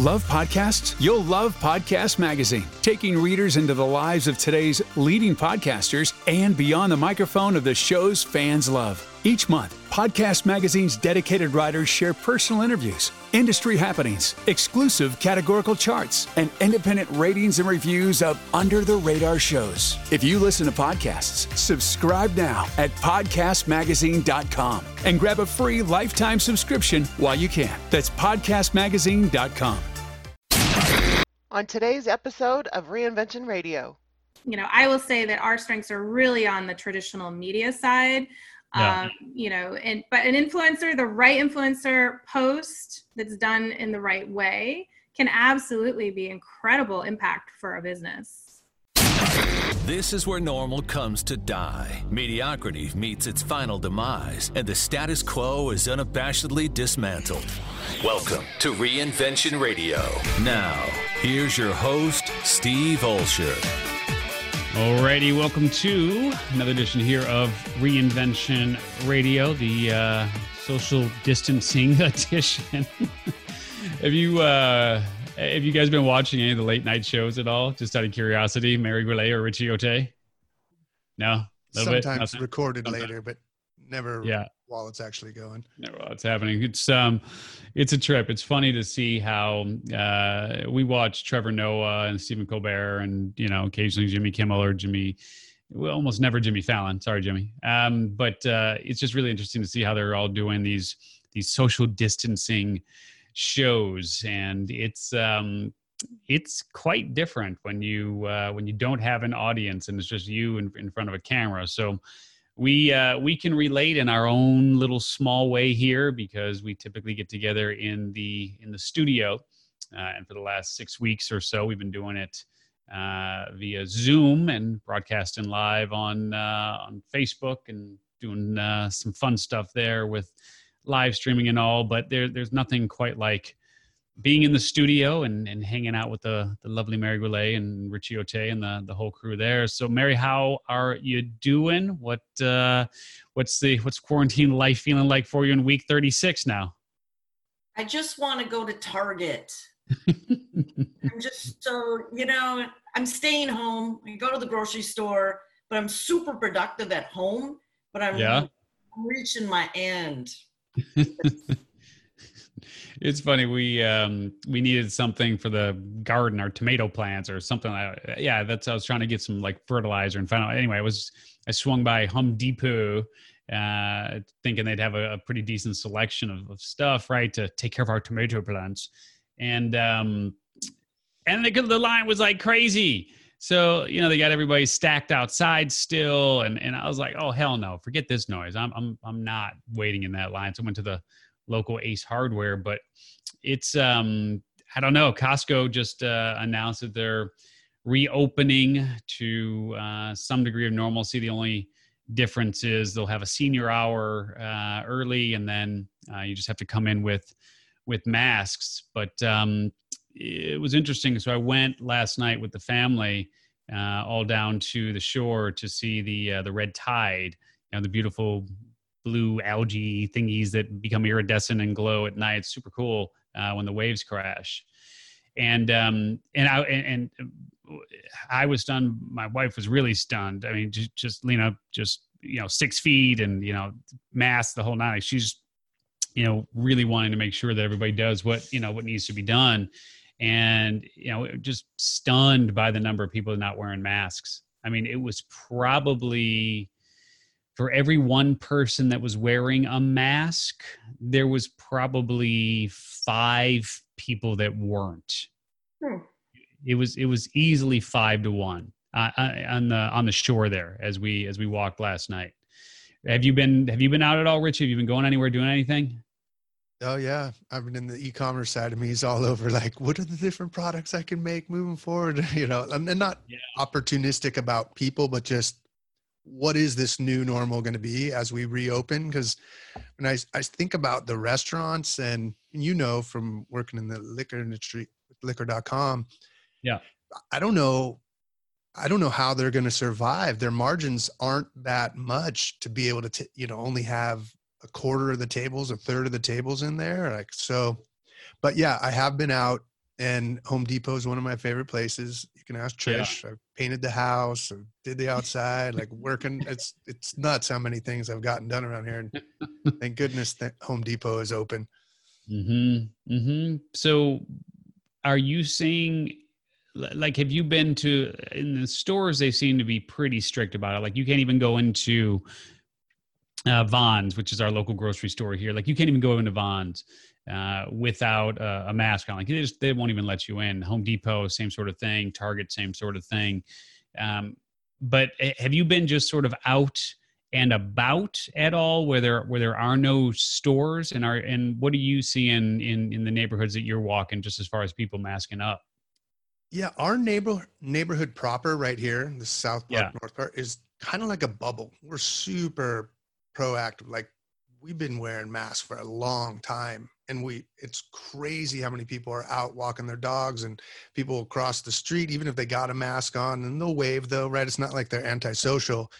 Love podcasts? You'll love Podcast Magazine, taking readers into the lives of today's leading podcasters and beyond the microphone of the shows fans love. Each month, Podcast Magazine's dedicated writers share personal interviews, industry happenings, exclusive categorical charts, and independent ratings and reviews of under the radar shows. If you listen to podcasts, subscribe now at podcastmagazine.com and grab a free lifetime subscription while you can. That's podcastmagazine.com. On today's episode of Reinvention Radio, you know, I will say that our strengths are really on the traditional media side. Yeah. Um, you know, and but an influencer, the right influencer post that's done in the right way can absolutely be incredible impact for a business. This is where normal comes to die. Mediocrity meets its final demise, and the status quo is unabashedly dismantled. Welcome to Reinvention Radio. Now, here's your host, Steve Olsher. Alrighty, welcome to another edition here of Reinvention Radio, the uh, social distancing edition. have you uh, have you guys been watching any of the late night shows at all? Just out of curiosity, Mary Goulet or Richie Ote? No, Little bit? Sometimes Nothing? recorded Sometimes. later, but never Yeah. while it's actually going. No, well, it's happening. It's um, it's a trip. It's funny to see how uh, we watch Trevor Noah and Stephen Colbert, and you know, occasionally Jimmy Kimmel or Jimmy. Well, almost never Jimmy Fallon. Sorry, Jimmy. Um, but uh, it's just really interesting to see how they're all doing these these social distancing shows, and it's um, it's quite different when you uh, when you don't have an audience and it's just you in, in front of a camera. So we uh, we can relate in our own little small way here because we typically get together in the in the studio, uh, and for the last six weeks or so, we've been doing it uh, via Zoom and broadcasting live on uh, on Facebook and doing uh, some fun stuff there with live streaming and all. But there there's nothing quite like being in the studio and, and hanging out with the, the lovely Mary Goulet and Richie Ote and the, the whole crew there. So Mary, how are you doing? What uh, what's the what's quarantine life feeling like for you in week 36 now? I just want to go to Target. I'm just so, you know, I'm staying home. I go to the grocery store, but I'm super productive at home. But I'm, Yeah. I'm reaching my end. it's funny we um we needed something for the garden our tomato plants or something like that. yeah that's i was trying to get some like fertilizer and out. Anyway i was i swung by home depot uh thinking they'd have a, a pretty decent selection of, of stuff right to take care of our tomato plants. And um and the, the line was like crazy. So you know they got everybody stacked outside still and and i was like oh hell no. Forget this noise. I'm i'm, I'm not waiting in that line. So i went to the local ace hardware but it's um i don't know costco just uh, announced that they're reopening to uh, some degree of normalcy. The only difference is they'll have a senior hour uh, early and then uh, you just have to come in with with masks. But um it was interesting. So i went last night with the family uh, all down to the shore to see the uh, the red tide you know the beautiful blue algae thingies that become iridescent and glow at night. It's super cool uh, when the waves crash. And um, and I and, and I was stunned. My wife was really stunned. I mean, just, just you know, just you know, six feet and you know, mask the whole night. Like she's you know really wanting to make sure that everybody does what you know what needs to be done. And you know, just stunned by the number of people not wearing masks. I mean, it was probably for every one person that was wearing a mask, there was probably five people that weren't. Hmm. It was it was easily five to one uh, uh, on the on the shore there as we as we walked last night. Have you been Have you been out at all, Rich? Have you been going anywhere doing anything? Oh yeah, I've been in the e-commerce side of me is all over. Like, what are the different products I can make moving forward? You know, and and not Yeah. opportunistic about people, but just what is this new normal going to be as we reopen? Because when I I think about the restaurants, and you know from working in the liquor industry, liquor.com, Yeah. I don't know. I don't know how they're going to survive. Their margins aren't that much to be able to, t- you know, only have a quarter of the tables, a third of the tables in there. Like so, but yeah, I have been out and Home Depot is one of my favorite places. Can ask Yeah. Trish. I painted the house, I did the outside, like working. It's it's nuts how many things I've gotten done around here, and thank goodness that Home Depot is open. Hmm. Hmm. So, are you seeing? Like, have you been to in the stores? They seem to be pretty strict about it. Like, you can't even go into uh, Vons, which is our local grocery store here. Like, you can't even go into Vons uh, without uh, a mask on. Like, they just they won't even let you in. Home Depot, same sort of thing. Target, same sort of thing. Um, but eh, have you been just sort of out? and about at all where there where there are no stores and are and what do you see in in in the neighborhoods that you're walking just as far as people masking up Yeah, our neighbor neighborhood proper right here, the South Park, Yeah. North Park, is kind of like a bubble. We're super proactive. Like we've been wearing masks for a long time, and we it's crazy how many people are out walking their dogs, and people cross the street even if they got a mask on, and they'll wave though, right? It's not like they're antisocial,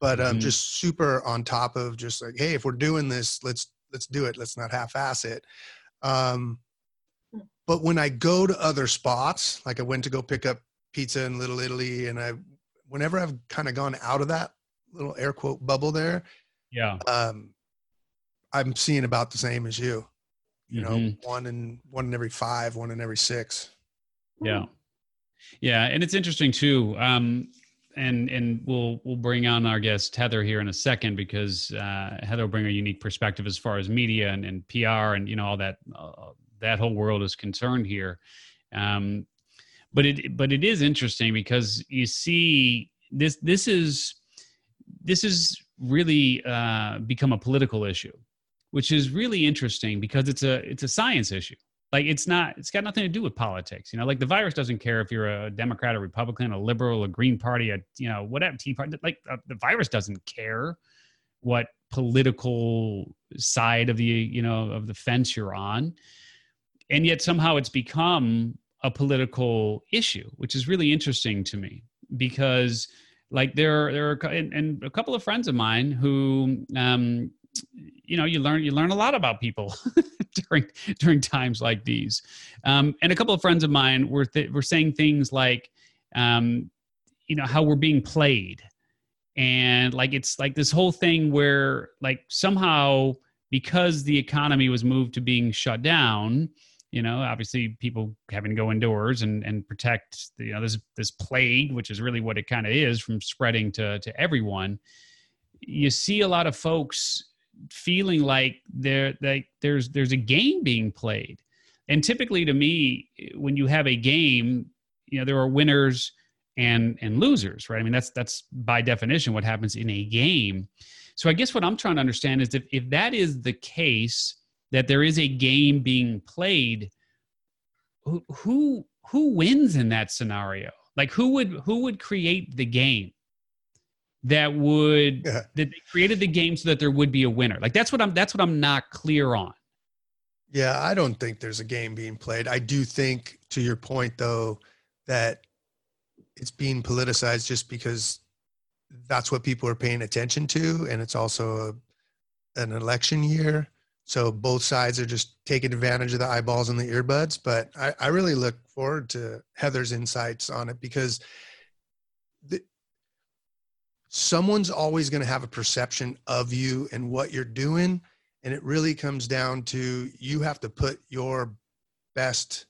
but um, Mhm. just super on top of just like, hey, if we're doing this, let's let's do it. Let's not half-ass it. Um, but when I go to other spots, like I went to go pick up pizza in Little Italy, and I, whenever I've kind of gone out of that little air quote bubble there, yeah um, I'm seeing about the same as you. You know, Mhm. one in one in every five, one in every six. yeah yeah and it's interesting too um and and we'll we'll bring on our guest heather here in a second because uh heather will bring a unique perspective as far as media and, and pr and you know all that uh, that whole world is concerned here um but it but it is interesting because you see this this is this is really uh become a political issue which is really interesting because it's a it's a science issue. Like it's not it's got nothing to do with politics you know? Like the virus doesn't care if you're a democrat a republican a liberal a green party a you know whatever tea party like uh, the virus doesn't care what political side of the you know of the fence you're on. And yet somehow it's become a political issue which is really interesting to me because like there there are and, and a couple of friends of mine who um you know you learn you learn a lot about people during during times like these. Um and a couple of friends of mine were th- were saying things like um you know how we're being played. And like it's like this whole thing where like somehow because the economy was moved to being shut down you know obviously people having to go indoors and and protect the, you know this this plague which is really what it kind of is from spreading to to everyone you see a lot of folks feeling like there like there's there's a game being played. And typically to me when you have a game you know there are winners and and losers right? I mean that's that's by definition what happens in a game. So i guess what i'm trying to understand is if if that is the case that there is a game being played who who who wins in that scenario? Like who would who would create the game that would Yeah. that they created the game so that there would be a winner like that's what i'm that's what i'm not clear on Yeah, I don't think there's a game being played. I do think, to your point, though, that it's being politicized just because that's what people are paying attention to, and it's also a, an election year. So both sides are just taking advantage of the eyeballs and the earbuds. But I, I really look forward to Heather's insights on it because someone's always going to have a perception of you and what you're doing and it really comes down to you have to put your best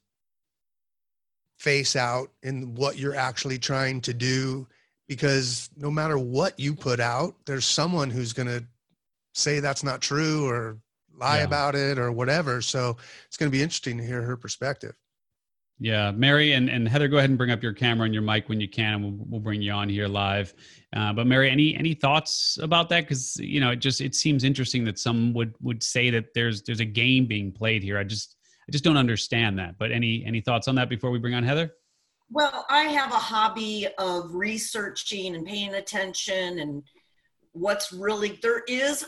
face out in what you're actually trying to do because no matter what you put out there's someone who's going to say that's not true or lie Yeah. about it or whatever so it's going to be interesting to hear her perspective Yeah, Mary and, and Heather, go ahead and bring up your camera and your mic when you can, and we'll, we'll bring you on here live. Uh, but Mary, any any thoughts about that? Because you know, it just it seems interesting that some would would say that there's there's a game being played here. I just I just don't understand that. But any any thoughts on that before we bring on Heather? Well, I have a hobby of researching and paying attention and what's really there is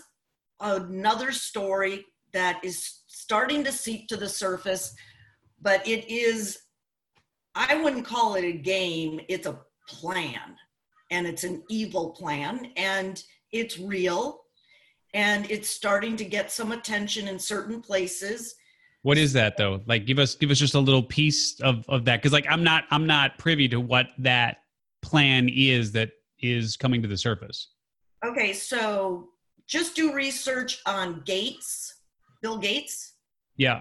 another story that is starting to seep to the surface, but it is I wouldn't call it a game, it's a plan. And it's an evil plan and it's real and it's starting to get some attention in certain places. What is that though? Like, give us give us just a little piece of of that because like I'm not I'm not privy to what that plan is that is coming to the surface. Okay, so just do research on Gates, Bill Gates. Yeah.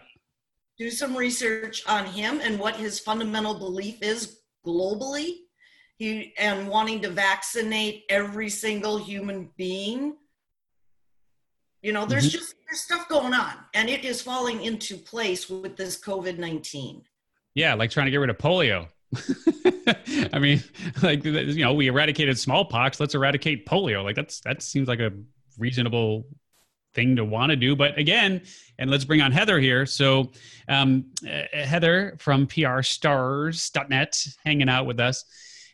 Do some research on him and what his fundamental belief is globally. He and wanting to vaccinate every single human being. You know, there's Mhm. just there's stuff going on, and it is falling into place with this COVID nineteen. Yeah, like trying to get rid of polio. I mean, like you know, we eradicated smallpox. Let's eradicate polio. Like that's that seems like a reasonable thing to want to do. But again, and let's bring on Heather here. So, um, uh, Heather from PRStars.net hanging out with us.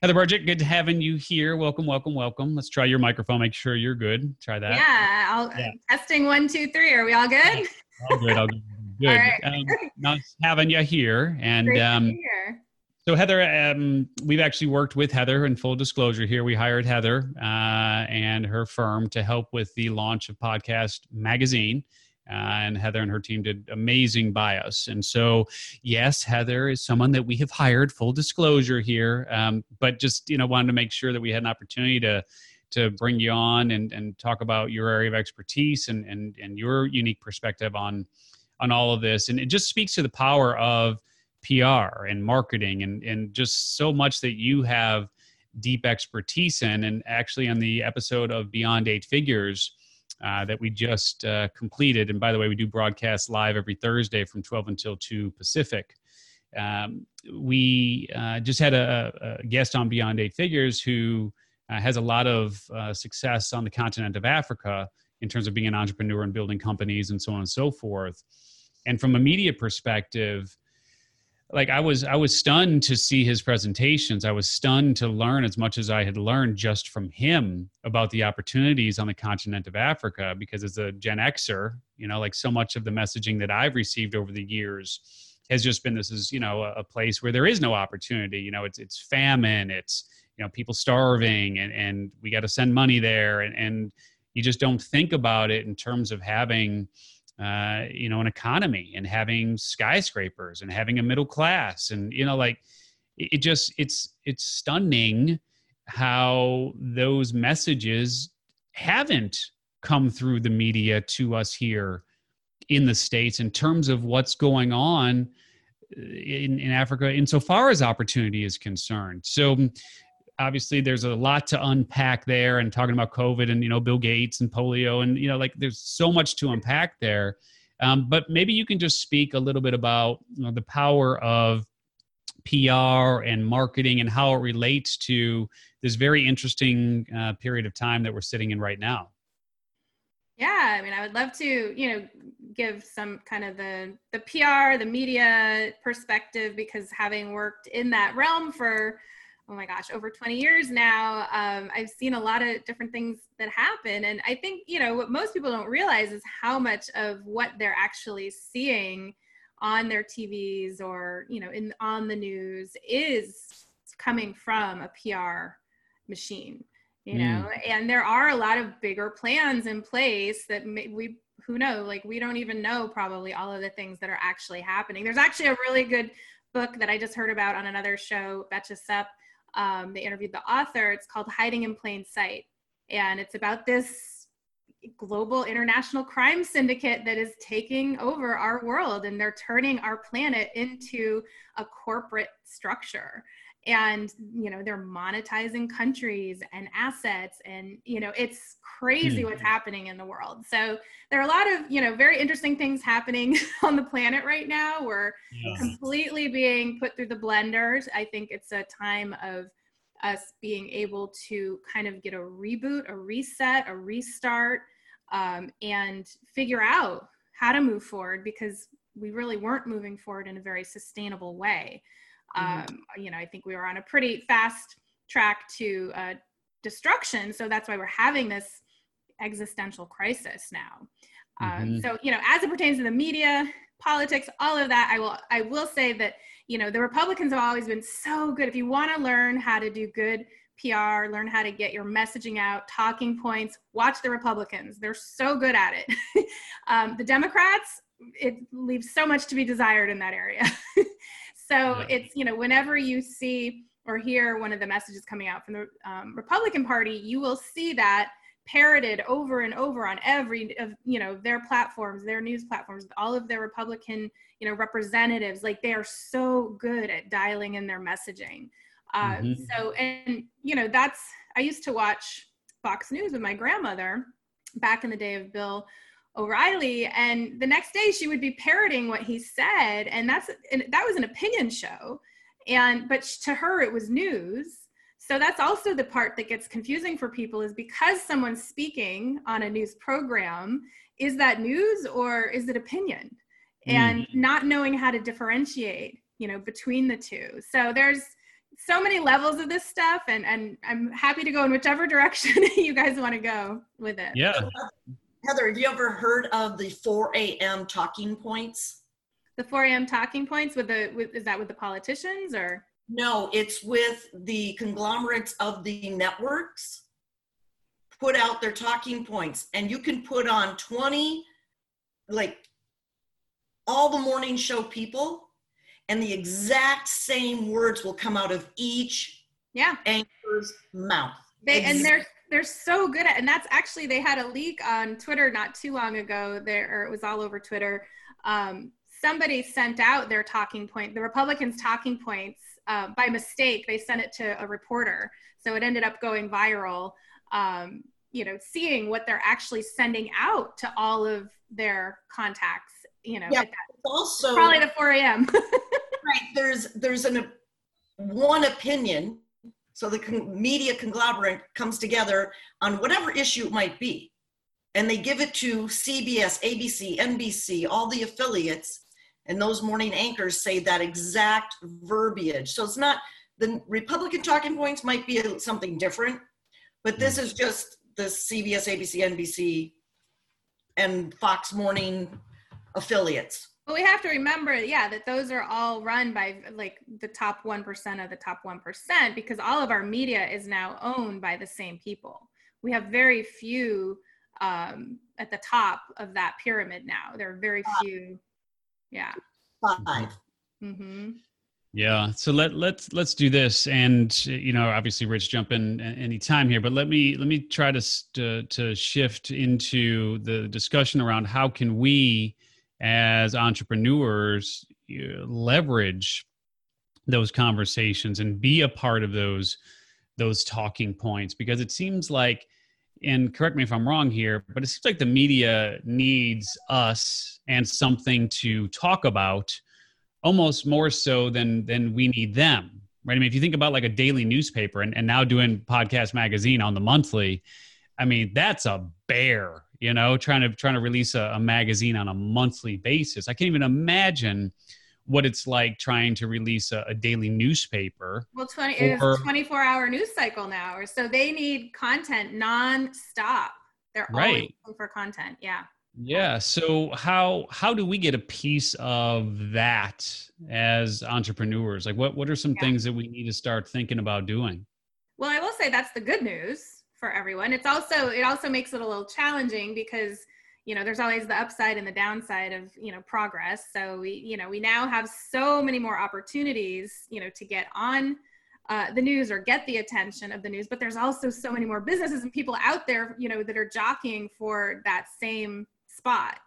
Heather Burgett, good to having you here. Welcome, welcome, welcome. Let's try your microphone. Make sure you're good. Try that. Yeah, I'll, Yeah. testing one, two, three. Are we all good? All good. All good. Good. All right. Um, nice having you here. And um, here. So Heather, um, we've actually worked with Heather. In full disclosure, here we hired Heather uh, and her firm to help with the launch of Podcast Magazine. Uh, and Heather and her team did amazing by us. And so, yes, Heather is someone that we have hired. Full disclosure here, um, but just you know wanted to make sure that we had an opportunity to to bring you on and and talk about your area of expertise and and and your unique perspective on on all of this. And it just speaks to the power of PR and marketing and and just so much that you have deep expertise in. And actually, on the episode of Beyond Eight Figures uh, that we just uh, completed, and by the way, we do broadcast live every Thursday from 12 until 2 Pacific. Um, we uh, just had a, a guest on Beyond Eight Figures who uh, has a lot of uh, success on the continent of Africa in terms of being an entrepreneur and building companies and so on and so forth. And from a media perspective, like I was I was stunned to see his presentations. I was stunned to learn as much as I had learned just from him about the opportunities on the continent of Africa because as a Gen Xer, you know, like so much of the messaging that I've received over the years has just been this is, you know, a, a place where there is no opportunity. You know, it's it's famine, it's you know, people starving and and we got to send money there and and you just don't think about it in terms of having uh, you know an economy and having skyscrapers and having a middle class and you know like it, just it's it's stunning how those messages haven't come through the media to us here in the states in terms of what's going on uh, in, in africa insofar as opportunity is concerned. So obviously there's a lot to unpack there and talking about covid and you know bill gates and polio and you know like there's so much to unpack there. Um, but maybe you can just speak a little bit about you know, the power of pr and marketing and how it relates to this very interesting uh, period of time that we're sitting in right now. Yeah, I mean, I would love to, you know, give some kind of the the PR, the media perspective because having worked in that realm for oh my gosh, over 20 years now, um, I've seen a lot of different things that happen, and I think you know what most people don't realize is how much of what they're actually seeing on their TVs or you know in on the news is coming from a PR machine you know? And there are a lot of bigger plans in place that may, we who know like we don't even know probably all of the things that are actually happening. There's actually a really good book that i just heard about on another show betcha sup um, they interviewed the author. It's called hiding in plain sight. And it's about this global international crime syndicate that is taking over our world and they're turning our planet into a corporate structure and you know they're monetizing countries and assets and you know it's crazy what's happening in the world. So there are a lot of you know very interesting things happening on the planet right now. We're completely being put through the blenders i think it's a time of us being able to kind of get a reboot a reset a restart um, and figure out how to move forward because we really weren't moving forward in a very sustainable way um, you know, I think we were on a pretty fast track to uh, destruction. So that's why we're having this existential crisis now. Um, Mhm. so you know, as it pertains to the media, politics, all of that, I will I will say that you know the Republicans have always been so good. If you want to learn how to do good PR, learn how to get your messaging out, talking points, watch the Republicans. They're so good at it. um, the Democrats it leaves so much to be desired in that area. so yeah. it's, you know, whenever you see or hear one of the messages coming out from the um, Republican Party, you will see that parroted over and over on every of you know their platforms their news platforms all of their republican you know representatives like they are so good at dialing in their messaging uh, mm-hmm. so and you know that's i used to watch fox news with my grandmother back in the day of bill O'Reilly, and the next day she would be parroting what he said, and that's and that was an opinion show, and but to her it was news. So that's also the part that gets confusing for people is because someone's speaking on a news program, is that news or is it opinion? And mm. not knowing how to differentiate, you know, between the two. So there's so many levels of this stuff and and I'm happy to go in whichever direction you guys want to go with it. Yeah. Heather, have you ever heard of the 4 a.m. talking points? The 4 a.m. talking points with the with, is that with the politicians or? No, it's with the conglomerates of the networks put out their talking points and you can put on 20 like all the morning show people and the exact same words will come out of each yeah anchor's mouth they, and they're they're so good at and that's actually they had a leak on twitter not too long ago there or it was all over twitter. Um, somebody sent out their talking point the republicans talking points uh, by mistake they sent it to a reporter. So it ended up going viral um, you know seeing what they're actually sending out to all of their contacts you know yeah, also probably the 4 a.m right there's there's an one opinion so the con- media conglomerate comes together on whatever issue it might be. And they give it to CBS, ABC, NBC, all the affiliates, and those morning anchors say that exact verbiage. So it's not the Republican talking points might be something different, but this is just the CBS, ABC, NBC, and Fox Morning affiliates. But we have to remember, yeah, that those are all run by like the top 1% of the top 1% because all of our media is now owned by the same people. We have very few um, at the top of that pyramid now. There are very few. Yeah. 5 Mm-hmm. Yeah. So let let's let's do this, and you know, obviously, Rich, jump in any time here, but let me let me try to to, to shift into the discussion around how can we as entrepreneurs leverage those conversations and be a part of those those talking points. Because it seems like and correct me if i'm wrong here but it seems like the media needs us and something to talk about almost more so than than we need them right? I mean if you think about like a daily newspaper and, and now doing podcast magazine on the monthly i mean that's a bear you know trying to trying to release a, a, magazine on a monthly basis. I can't even imagine what it's like trying to release a, a daily newspaper well 20 it's 24 hour news cycle now so they need content non-stop. They're right. always looking for content yeah. Yeah so how how do we get a piece of that as entrepreneurs? Like what what are some yeah. things that we need to start thinking about doing? Well i will say that's the good news for everyone. It's also it also makes it a little challenging because you know there's always the upside and the downside of you know progress. So we you know we now have so many more opportunities you know to get on uh, the news or get the attention of the news. But there's also so many more businesses and people out there you know that are jockeying for that same spot.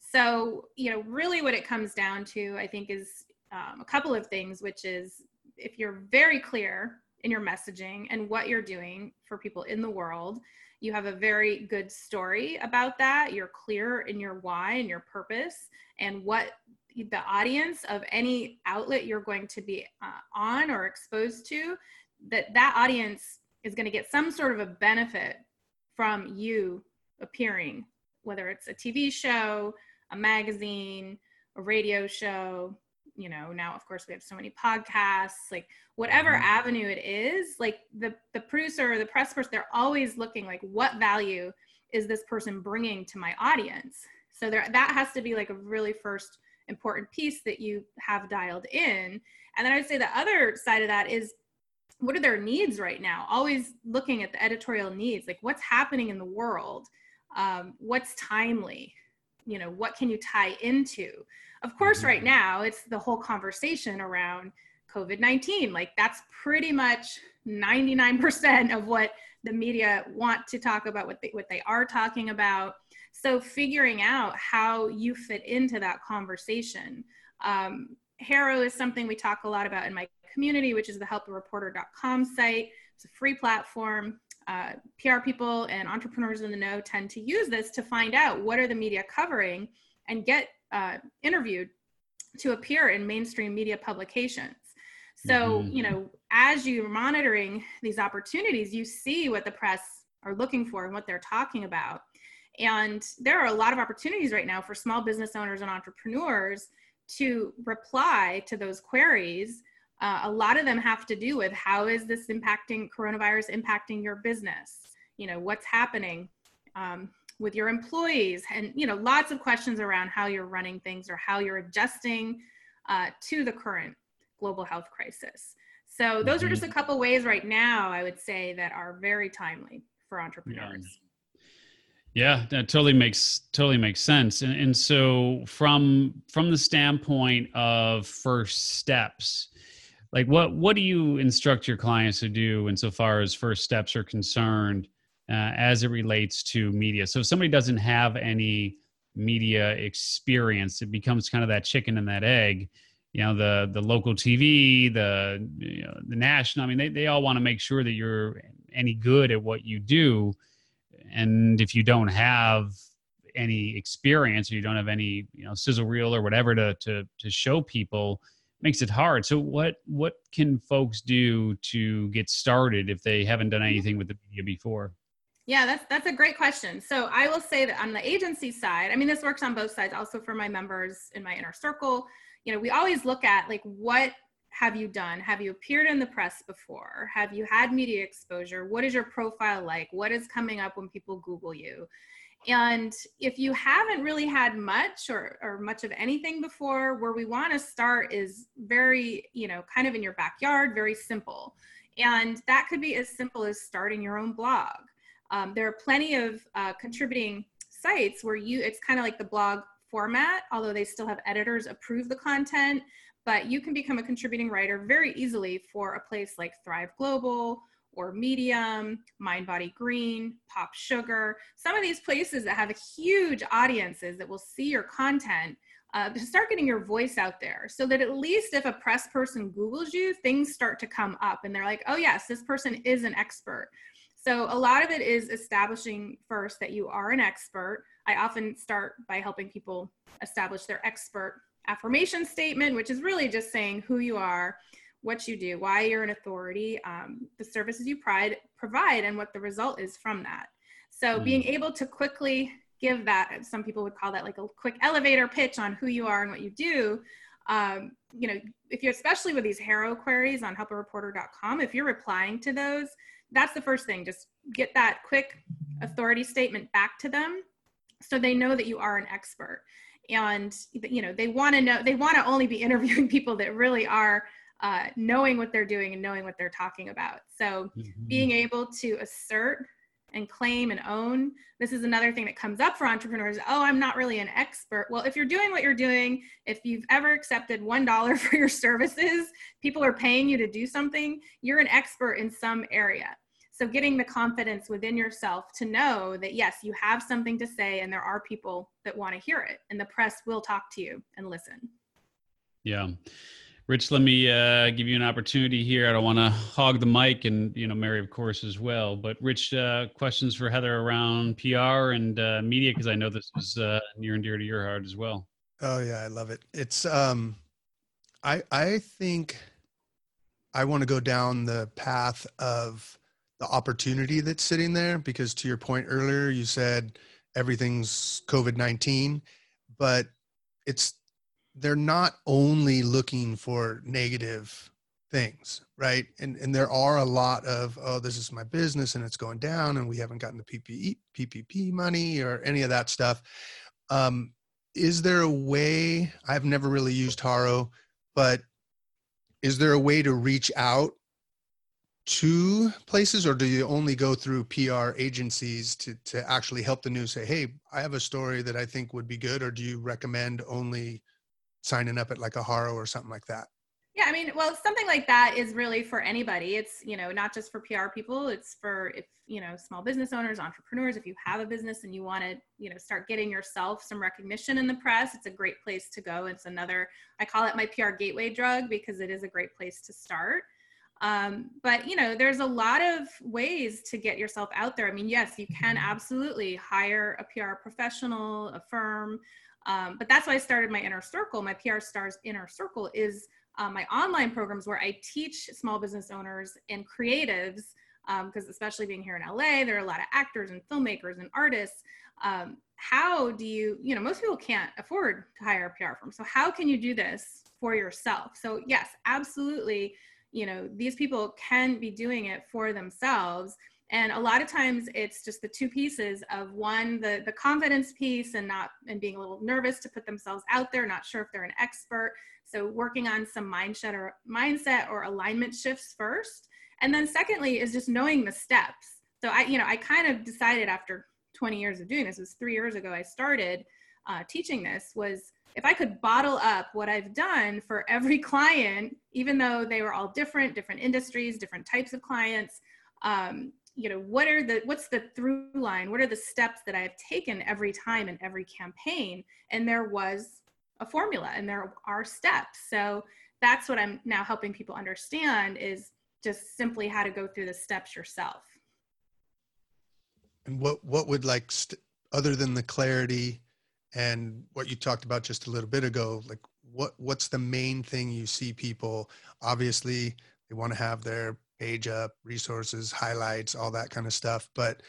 So you know really what it comes down to I think is um, a couple of things, which is if you're very clear in your messaging and what you're doing for people in the world. You have a very good story about that. You're clear in your why and your purpose and what the audience of any outlet you're going to be uh, on or exposed to that that audience is going to get some sort of a benefit from you appearing whether it's a TV show, a magazine, a radio show, you know now of course we have so many podcasts like whatever mm-hmm. avenue it is like the the producer or the press person they're always looking like what value is this person bringing to my audience? So there that has to be like a really first important piece that you have dialed in. And then i'd say the other side of that is what are their needs right now? Always looking at the editorial needs like what's happening in the world? Um, what's timely? You know what can you tie into of course right now it's the whole conversation around covid-19 like that's pretty much 99% of what the media want to talk about what they, what they are talking about so figuring out how you fit into that conversation um, HARO is something we talk a lot about in my community, which is the helpareporter.com site. It's a free platform. Uh, PR people and entrepreneurs in the know tend to use this to find out what are the media covering and get uh, interviewed to appear in mainstream media publications. So, mm-hmm. you know, as you're monitoring these opportunities, you see what the press are looking for and what they're talking about. And there are a lot of opportunities right now for small business owners and entrepreneurs to reply to those queries. Uh, a lot of them have to do with how is this impacting coronavirus impacting your business? You know, what's happening um, with your employees? And, you know, lots of questions around how you're running things or how you're adjusting uh, to the current global health crisis. So those mm-hmm. are just a mm-hmm. couple ways right now, I would say, that are very timely for entrepreneurs. Yeah. Yeah, that totally makes totally makes sense. And, and so from from the standpoint of first steps, like what what do you instruct your clients to do insofar as first steps are concerned uh, as it relates to media? So if somebody doesn't have any media experience, it becomes kind of that chicken and that egg. You know, the the local TV, the you know, the national. I mean, they they all want to make sure that you're any good at what you do and if you don't have any experience or you don't have any you know sizzle reel or whatever to to to show people makes it hard so what what can folks do to get started if they haven't done anything with the media before yeah that's that's a great question so i will say that on the agency side i mean this works on both sides also for my members in my inner circle you know we always look at like what have you done? Have you appeared in the press before? Have you had media exposure? What is your profile like? What is coming up when people Google you? And if you haven't really had much or, or much of anything before, where we want to start is very, you know, kind of in your backyard, very simple. And that could be as simple as starting your own blog. Um, there are plenty of uh, contributing sites where you, it's kind of like the blog format, although they still have editors approve the content but you can become a contributing writer very easily for a place like Thrive Global or Medium, Mind Body Green, Pop Sugar, some of these places that have huge audiences that will see your content. Uh, to start getting your voice out there so that at least if a press person Googles you, things start to come up and they're like, oh, yes, this person is an expert. So a lot of it is establishing first that you are an expert. I often start by helping people establish their expert affirmation statement, which is really just saying who you are, what you do, why you're an authority, um, the services you pride, provide, and what the result is from that. So mm. being able to quickly give that, some people would call that like a quick elevator pitch on who you are and what you do. Um, you know, if you're especially with these HARO queries on helpareporter.com, if you're replying to those, that's the first thing. Just get that quick authority statement back to them so they know that you are an expert and you know they want to know they want to only be interviewing people that really are uh, knowing what they're doing and knowing what they're talking about so mm-hmm. being able to assert and claim and own. This is another thing that comes up for entrepreneurs. Oh i'm not really an expert. Well if you're doing what you're doing if you've ever accepted one dollar for your services people are paying you to do something you're an expert in some area. So getting the confidence within yourself to know that yes you have something to say and there are people that want to hear it and the press will talk to you and listen. Yeah rich let me uh, give you an opportunity here. I don't want to hog the mic and you know mary of course as well. But rich uh, questions for heather around pr and uh, media because i know this is uh, near and dear to your heart as well. Oh yeah i love it. It's um i i think i want to go down the path of the opportunity that's sitting there because to your point earlier you said everything's covid-19 but it's they're not only looking for negative things right and and there are a lot of oh this is my business and it's going down and we haven't gotten the PPE, ppp money or any of that stuff um, is there a way i've never really used haro but is there a way to reach out to places or do you only go through PR agencies to, to actually help the news say, hey, I have a story that I think would be good? Or do you recommend only signing up at like a Haro or something like that? Yeah, I mean, well, something like that is really for anybody. It's, you know, not just for PR people, it's for if, you know, small business owners, entrepreneurs, if you have a business and you want to, you know, start getting yourself some recognition in the press, it's a great place to go. It's another, I call it my PR gateway drug because it is a great place to start. Um, but you know, there's a lot of ways to get yourself out there. I mean, yes, you can absolutely hire a PR professional, a firm, um, but that's why I started my inner circle. My PR Stars inner circle is um, my online programs where I teach small business owners and creatives, because um, especially being here in LA, there are a lot of actors and filmmakers and artists. Um, how do you, you know, most people can't afford to hire a PR firm. So how can you do this for yourself? So yes, absolutely you know these people can be doing it for themselves and a lot of times it's just the two pieces of one the the confidence piece and not and being a little nervous to put themselves out there not sure if they're an expert. So working on some mindset or mindset or alignment shifts first. And then secondly is just knowing the steps. So i you know i kind of decided after 20 years of doing this was three years ago i started uh, teaching this was if I could bottle up what I've done for every client, even though they were all different, different industries, different types of clients, um, you know, what are the what's the through line? What are the steps that I have taken every time in every campaign? And there was a formula, and there are steps. So that's what I'm now helping people understand is just simply how to go through the steps yourself. And what what would like st- other than the clarity and what you talked about just a little bit ago like what what's the main thing you see people obviously they want to have their page up resources highlights all that kind of stuff but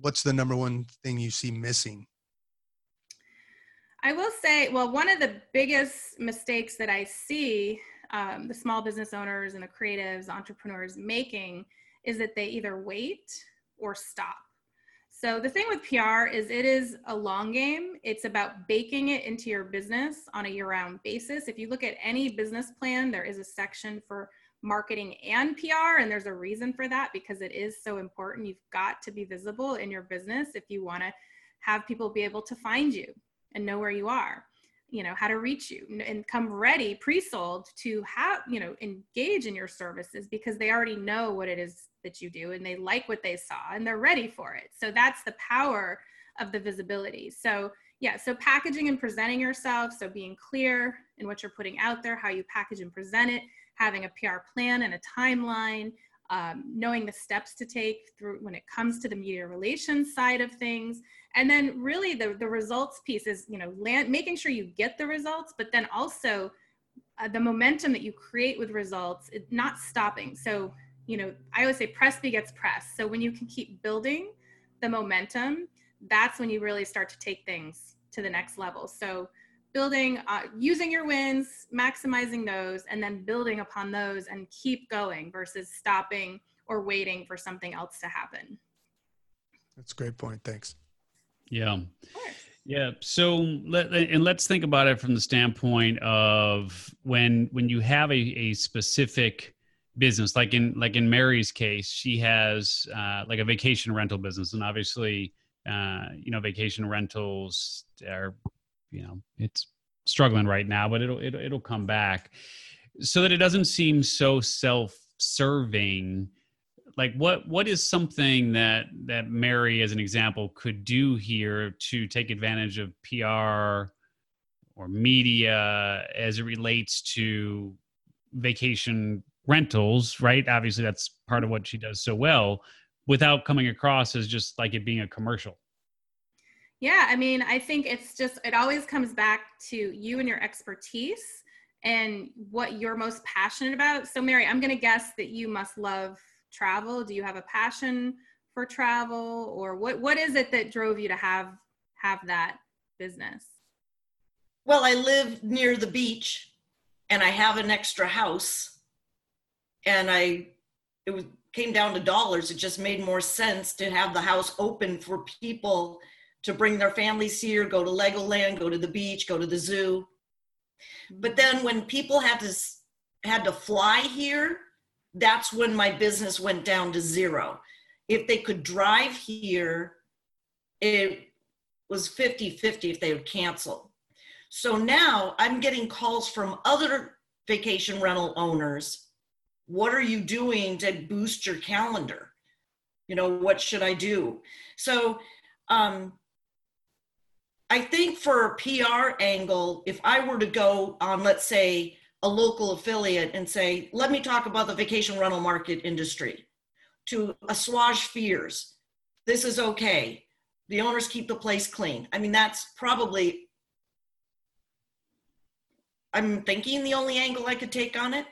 what's the number one thing you see missing i will say well one of the biggest mistakes that i see um, the small business owners and the creatives entrepreneurs making is that they either wait or stop so the thing with PR is it is a long game. It's about baking it into your business on a year-round basis. If you look at any business plan, there is a section for marketing and PR and there's a reason for that because it is so important. You've got to be visible in your business if you want to have people be able to find you and know where you are you know how to reach you and come ready pre-sold to have you know engage in your services because they already know what it is that you do and they like what they saw and they're ready for it so that's the power of the visibility so yeah so packaging and presenting yourself so being clear in what you're putting out there how you package and present it having a pr plan and a timeline um, knowing the steps to take through when it comes to the media relations side of things. And then really the, the results piece is you know land, making sure you get the results but then also uh, the momentum that you create with results it, not stopping. So you know i always say press begets press. So when you can keep building the momentum that's when you really start to take things to the next level. So building uh, using your wins maximizing those and then building upon those and keep going versus stopping or waiting for something else to happen. That's a great point. Thanks. Yeah. Yeah. So let and let's think about it from the standpoint of when when you have a, a specific business like in like in mary's case she has uh, like a vacation rental business. And obviously uh, you know vacation rentals are you know it's struggling right now, but it'll it'll, it'll come back, so that it doesn't seem so self-serving. Like what what is something that that Mary, as an example, could do here to take advantage of PR or media as it relates to vacation rentals, right? Obviously, that's part of what she does so well, without coming across as just like it being a commercial. Yeah, I mean, I think it's just, it always comes back to you and your expertise and what you're most passionate about. So, Mary, I'm going to guess that you must love travel. Do you have a passion for travel or what, what is it that drove you to have, have that business? Well, I live near the beach and I have an extra house and I, it was, came down to dollars. It just made more sense to have the house open for people to bring their families here, go to Legoland, go to the beach, go to the zoo. But then when people had to had to fly here, that's when my business went down to zero. If they could drive here, it was 50 50 if they would cancel. So now I'm getting calls from other vacation rental owners. What are you doing to boost your calendar? You know, what should I do? So, um, I think for a PR angle, if I were to go on, let's say, a local affiliate and say, let me talk about the vacation rental market industry to assuage fears. This is okay. The owners keep the place clean. I mean, that's probably, I'm thinking the only angle I could take on it.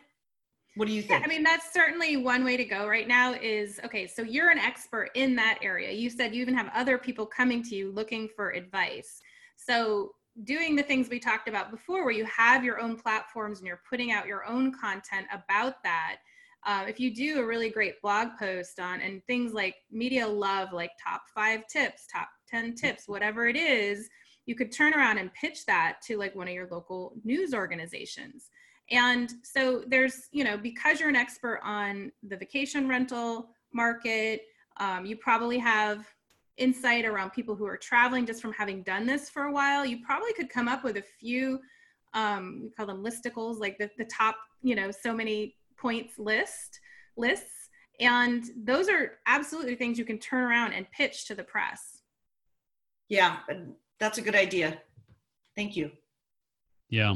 What do you think? Yeah, I mean, that's certainly one way to go right now is okay, so you're an expert in that area. You said you even have other people coming to you looking for advice. So doing the things we talked about before where you have your own platforms and you're putting out your own content about that uh, if you do a really great blog post on and things like media love like top five tips top 10 tips whatever it is you could turn around and pitch that to like one of your local news organizations and so there's you know because you're an expert on the vacation rental market um, you probably have insight around people who are traveling just from having done this for a while, you probably could come up with a few, um, we call them listicles, like the, the top, you know, so many points list lists. And those are absolutely things you can turn around and pitch to the press. Yeah, that's a good idea. Thank you. Yeah.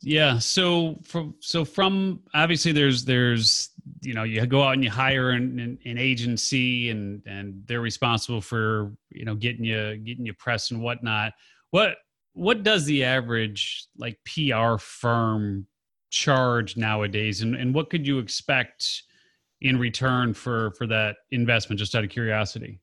Yeah. So from so from obviously there's there's you know you go out and you hire an, an, an, agency and and they're responsible for you know getting you getting you press and whatnot what what does the average like pr firm charge nowadays and, and what could you expect in return for for that investment just out of curiosity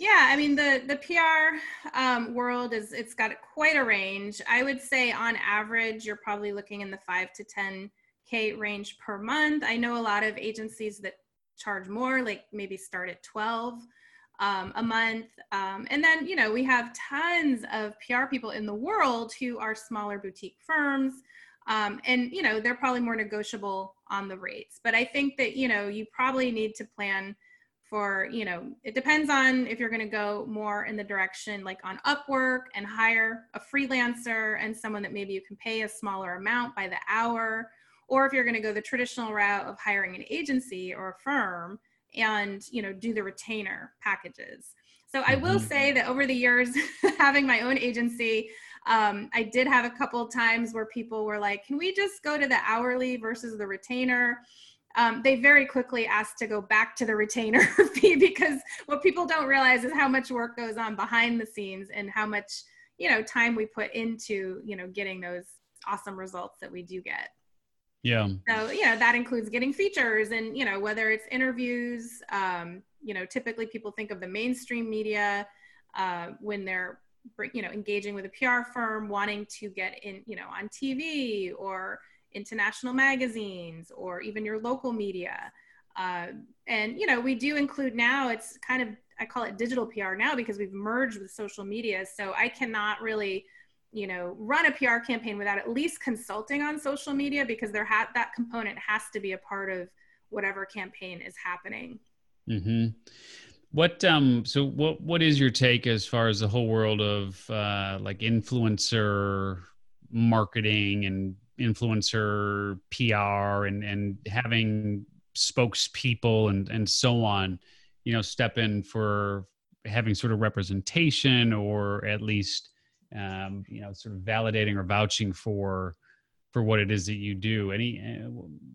yeah i mean the the pr um, world is it's got quite a range i would say on average you're probably looking in the five to ten K range per month. I know a lot of agencies that charge more, like maybe start at 12 um, a month. Um, and then, you know, we have tons of PR people in the world who are smaller boutique firms. Um, and, you know, they're probably more negotiable on the rates. But I think that, you know, you probably need to plan for, you know, it depends on if you're going to go more in the direction like on Upwork and hire a freelancer and someone that maybe you can pay a smaller amount by the hour or if you're going to go the traditional route of hiring an agency or a firm and you know do the retainer packages so i will mm-hmm. say that over the years having my own agency um, i did have a couple of times where people were like can we just go to the hourly versus the retainer um, they very quickly asked to go back to the retainer fee because what people don't realize is how much work goes on behind the scenes and how much you know time we put into you know getting those awesome results that we do get yeah. So, you know, that includes getting features and, you know, whether it's interviews, um, you know, typically people think of the mainstream media uh, when they're, you know, engaging with a PR firm, wanting to get in, you know, on TV or international magazines or even your local media. Uh, and, you know, we do include now, it's kind of, I call it digital PR now because we've merged with social media. So I cannot really, you know run a pr campaign without at least consulting on social media because there ha- that component has to be a part of whatever campaign is happening mm-hmm. what um so what what is your take as far as the whole world of uh like influencer marketing and influencer pr and and having spokespeople and and so on you know step in for having sort of representation or at least um, you know, sort of validating or vouching for for what it is that you do. Any, uh,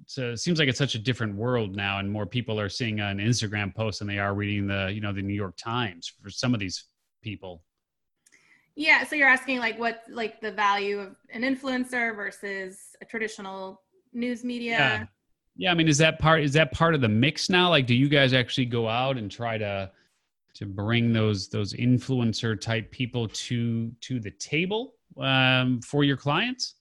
so it seems like it's such a different world now, and more people are seeing an Instagram post than they are reading the, you know, the New York Times for some of these people. Yeah. So you're asking like what, like the value of an influencer versus a traditional news media. Yeah. Yeah. I mean, is that part, is that part of the mix now? Like, do you guys actually go out and try to, to bring those those influencer type people to to the table um, for your clients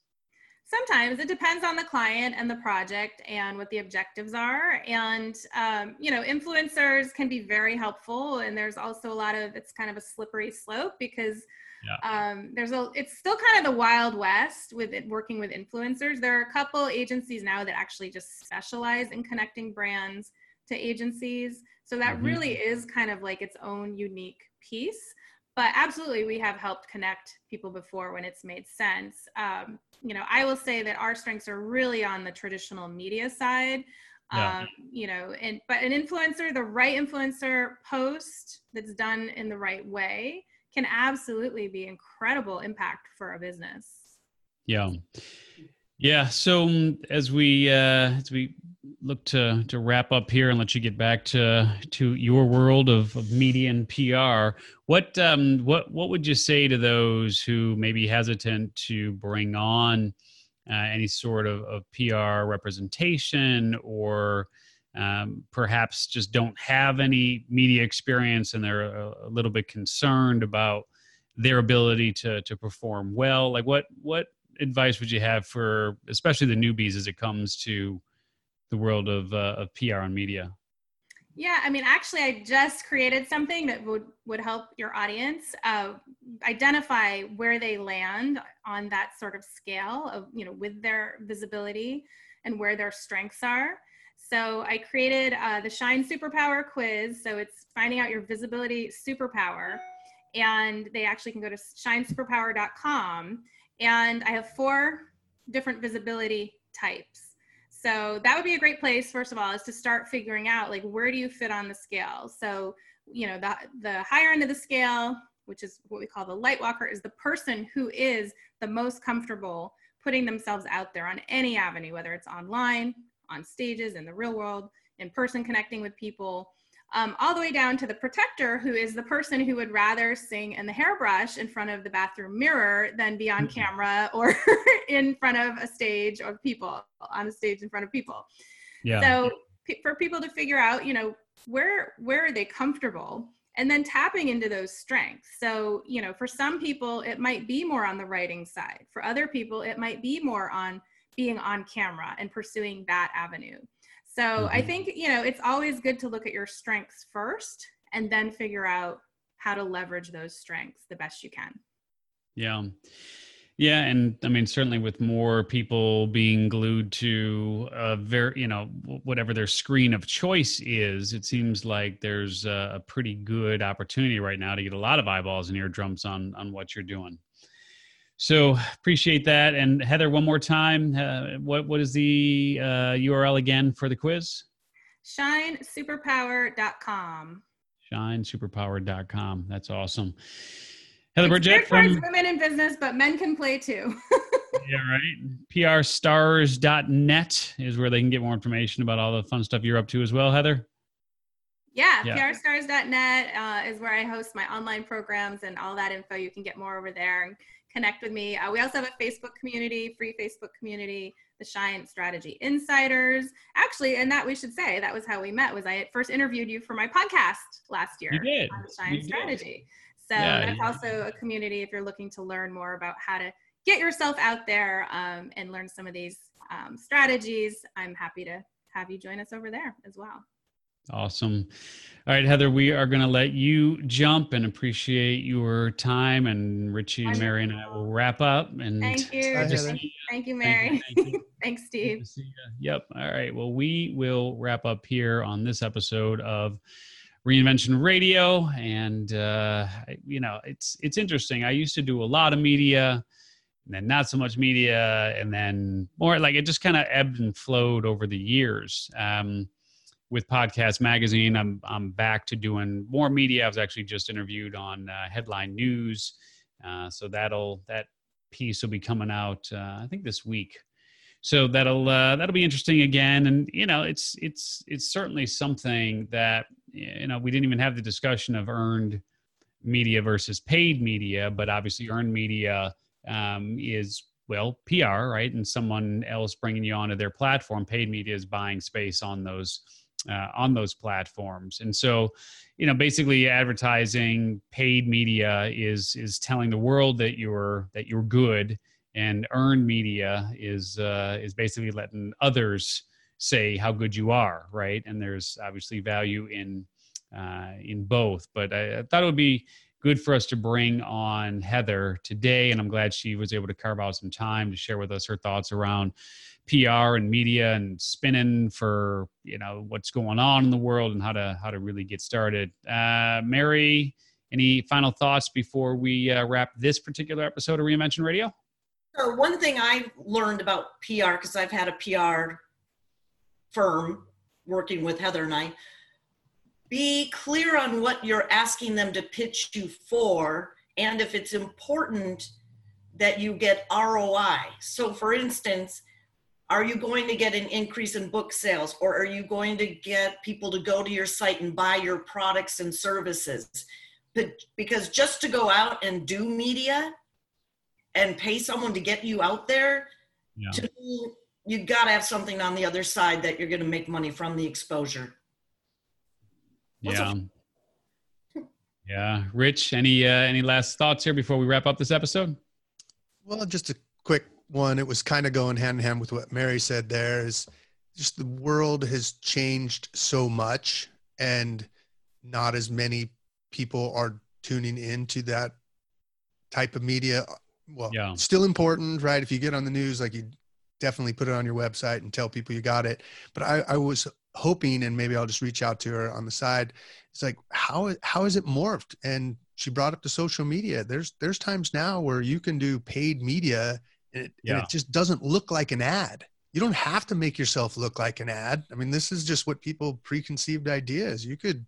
sometimes it depends on the client and the project and what the objectives are and um, you know influencers can be very helpful and there's also a lot of it's kind of a slippery slope because Yeah. Um, there's a, it's still kind of the wild west with it, working with influencers. There are a couple agencies now that actually just specialize in connecting brands to agencies. So that mm-hmm. really is kind of like its own unique piece. But absolutely, we have helped connect people before when it's made sense. Um, you know, I will say that our strengths are really on the traditional media side. Yeah. Um, you know, and but an influencer, the right influencer post that's done in the right way can absolutely be incredible impact for a business. Yeah. Yeah. So um, as we uh, as we look to to wrap up here and let you get back to to your world of, of media and PR, what um, what what would you say to those who may be hesitant to bring on uh, any sort of, of PR representation or um, perhaps just don't have any media experience and they're a, a, little bit concerned about their ability to to perform well like what what advice would you have for especially the newbies as it comes to the world of uh, of PR and media yeah, I mean, actually, I just created something that would would help your audience uh, identify where they land on that sort of scale of you know with their visibility and where their strengths are. So I created uh, the Shine Superpower quiz. So it's finding out your visibility superpower, and they actually can go to shinesuperpower.com. And I have four different visibility types. So that would be a great place, first of all, is to start figuring out like where do you fit on the scale. So, you know, the the higher end of the scale, which is what we call the light walker, is the person who is the most comfortable putting themselves out there on any avenue, whether it's online, on stages, in the real world, in person connecting with people um, all the way down to the protector, who is the person who would rather sing in the hairbrush in front of the bathroom mirror than be on mm-hmm. camera or in front of a stage of people, on a stage in front of people. Yeah. So p- for people to figure out, you know, where where are they comfortable, and then tapping into those strengths. So you know, for some people, it might be more on the writing side. For other people, it might be more on being on camera and pursuing that avenue. So mm-hmm. I think, you know, it's always good to look at your strengths first and then figure out how to leverage those strengths the best you can. Yeah. Yeah, and I mean certainly with more people being glued to a very, you know, whatever their screen of choice is, it seems like there's a pretty good opportunity right now to get a lot of eyeballs and eardrums on on what you're doing. So appreciate that. And Heather, one more time, uh, what what is the uh, URL again for the quiz? ShineSuperpower.com. ShineSuperpower.com. That's awesome. Heather it's Bridget from women in business, but men can play too. yeah, right. PRstars.net is where they can get more information about all the fun stuff you're up to as well, Heather. Yeah, yeah. PRstars.net uh, is where I host my online programs and all that info. You can get more over there connect with me. Uh, we also have a Facebook community, free Facebook community, the Shine Strategy Insiders. Actually, and that we should say that was how we met. Was I first interviewed you for my podcast last year? You did. On Shine you Strategy. Did. So yeah, that's also a community if you're looking to learn more about how to get yourself out there um, and learn some of these um, strategies. I'm happy to have you join us over there as well. Awesome. All right, Heather, we are going to let you jump and appreciate your time. And Richie and Mary and I will wrap up. And thank you. Bye, thank you, Mary. Thank you. Thanks, Steve. Yep. All right. Well, we will wrap up here on this episode of Reinvention Radio. And uh, you know, it's it's interesting. I used to do a lot of media and then not so much media and then more like it just kind of ebbed and flowed over the years. Um, with Podcast Magazine. I'm I'm back to doing more media. I was actually just interviewed on uh, Headline News, uh, so that'll that piece will be coming out uh, I think this week. So that'll uh, that'll be interesting again, and you know it's it's it's certainly something that you know we didn't even have the discussion of earned media versus paid media, but obviously earned media um, is well PR, right? And someone else bringing you onto their platform. Paid media is buying space on those uh, on those platforms. And so, you know, basically advertising, paid media is is telling the world that you're that you're good, and earned media is uh, is basically letting others say how good you are, right? And there's obviously value in uh, in both. But I, I thought it would be good for us to bring on Heather today. And I'm glad she was able to carve out some time to share with us her thoughts around PR and media and spinning for you know what's going on in the world and how to how to really get started. Uh, Mary, any final thoughts before we uh, wrap this particular episode of Reinvention Radio? So one thing I've learned about PR because I've had a PR firm working with Heather and I. Be clear on what you're asking them to pitch you for, and if it's important that you get ROI. So, for instance, are you going to get an increase in book sales or are you going to get people to go to your site and buy your products and services but because just to go out and do media and pay someone to get you out there Yeah. to me, you got to have something on the other side that you're going to make money from the exposure What's Yeah. Yeah. Rich, any uh, any last thoughts here before we wrap up this episode? Well, just a quick one. It was kind of going hand in hand with what Mary said there is just the world has changed so much and not as many people are tuning into that type of media. Well, Yeah. still important, right? If you get on the news, like you definitely put it on your website and tell people you got it. But I, I was hoping, and maybe I'll just reach out to her on the side. It's like, how, how is it morphed? And she brought up the social media. There's, there's times now where you can do paid media and it, and it just doesn't look like an ad. You don't have to make yourself look like an ad. I mean, this is just what people preconceived ideas. You could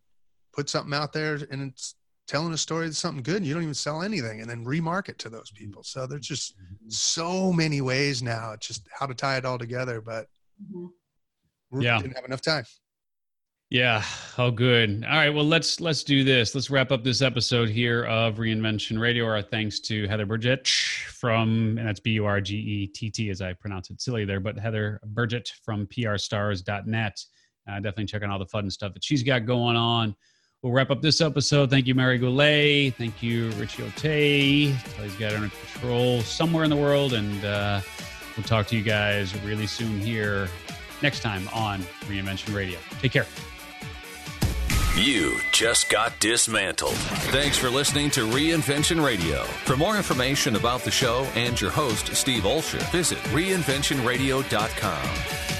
put something out there and it's telling a story that's something good and you don't even sell anything and then remarket to those people. So there's just so many ways now. It's just how to tie it all together, but we Yeah. didn't have enough time. Yeah. Oh, good. All right. Well, let's let's do this. Let's wrap up this episode here of Reinvention Radio. Our thanks to Heather Burgett from, and that's B U R G E T T as I pronounce it silly there, but Heather Burgett from PRStars.net. Uh, definitely checking all the fun stuff that she's got going on. We'll wrap up this episode. Thank you, Mary Goulet. Thank you, Richie Otay. He's got under control somewhere in the world, and uh, we'll talk to you guys really soon here next time on Reinvention Radio. Take care. You just got dismantled. Thanks for listening to Reinvention Radio. For more information about the show and your host, Steve Olsher, visit reinventionradio.com.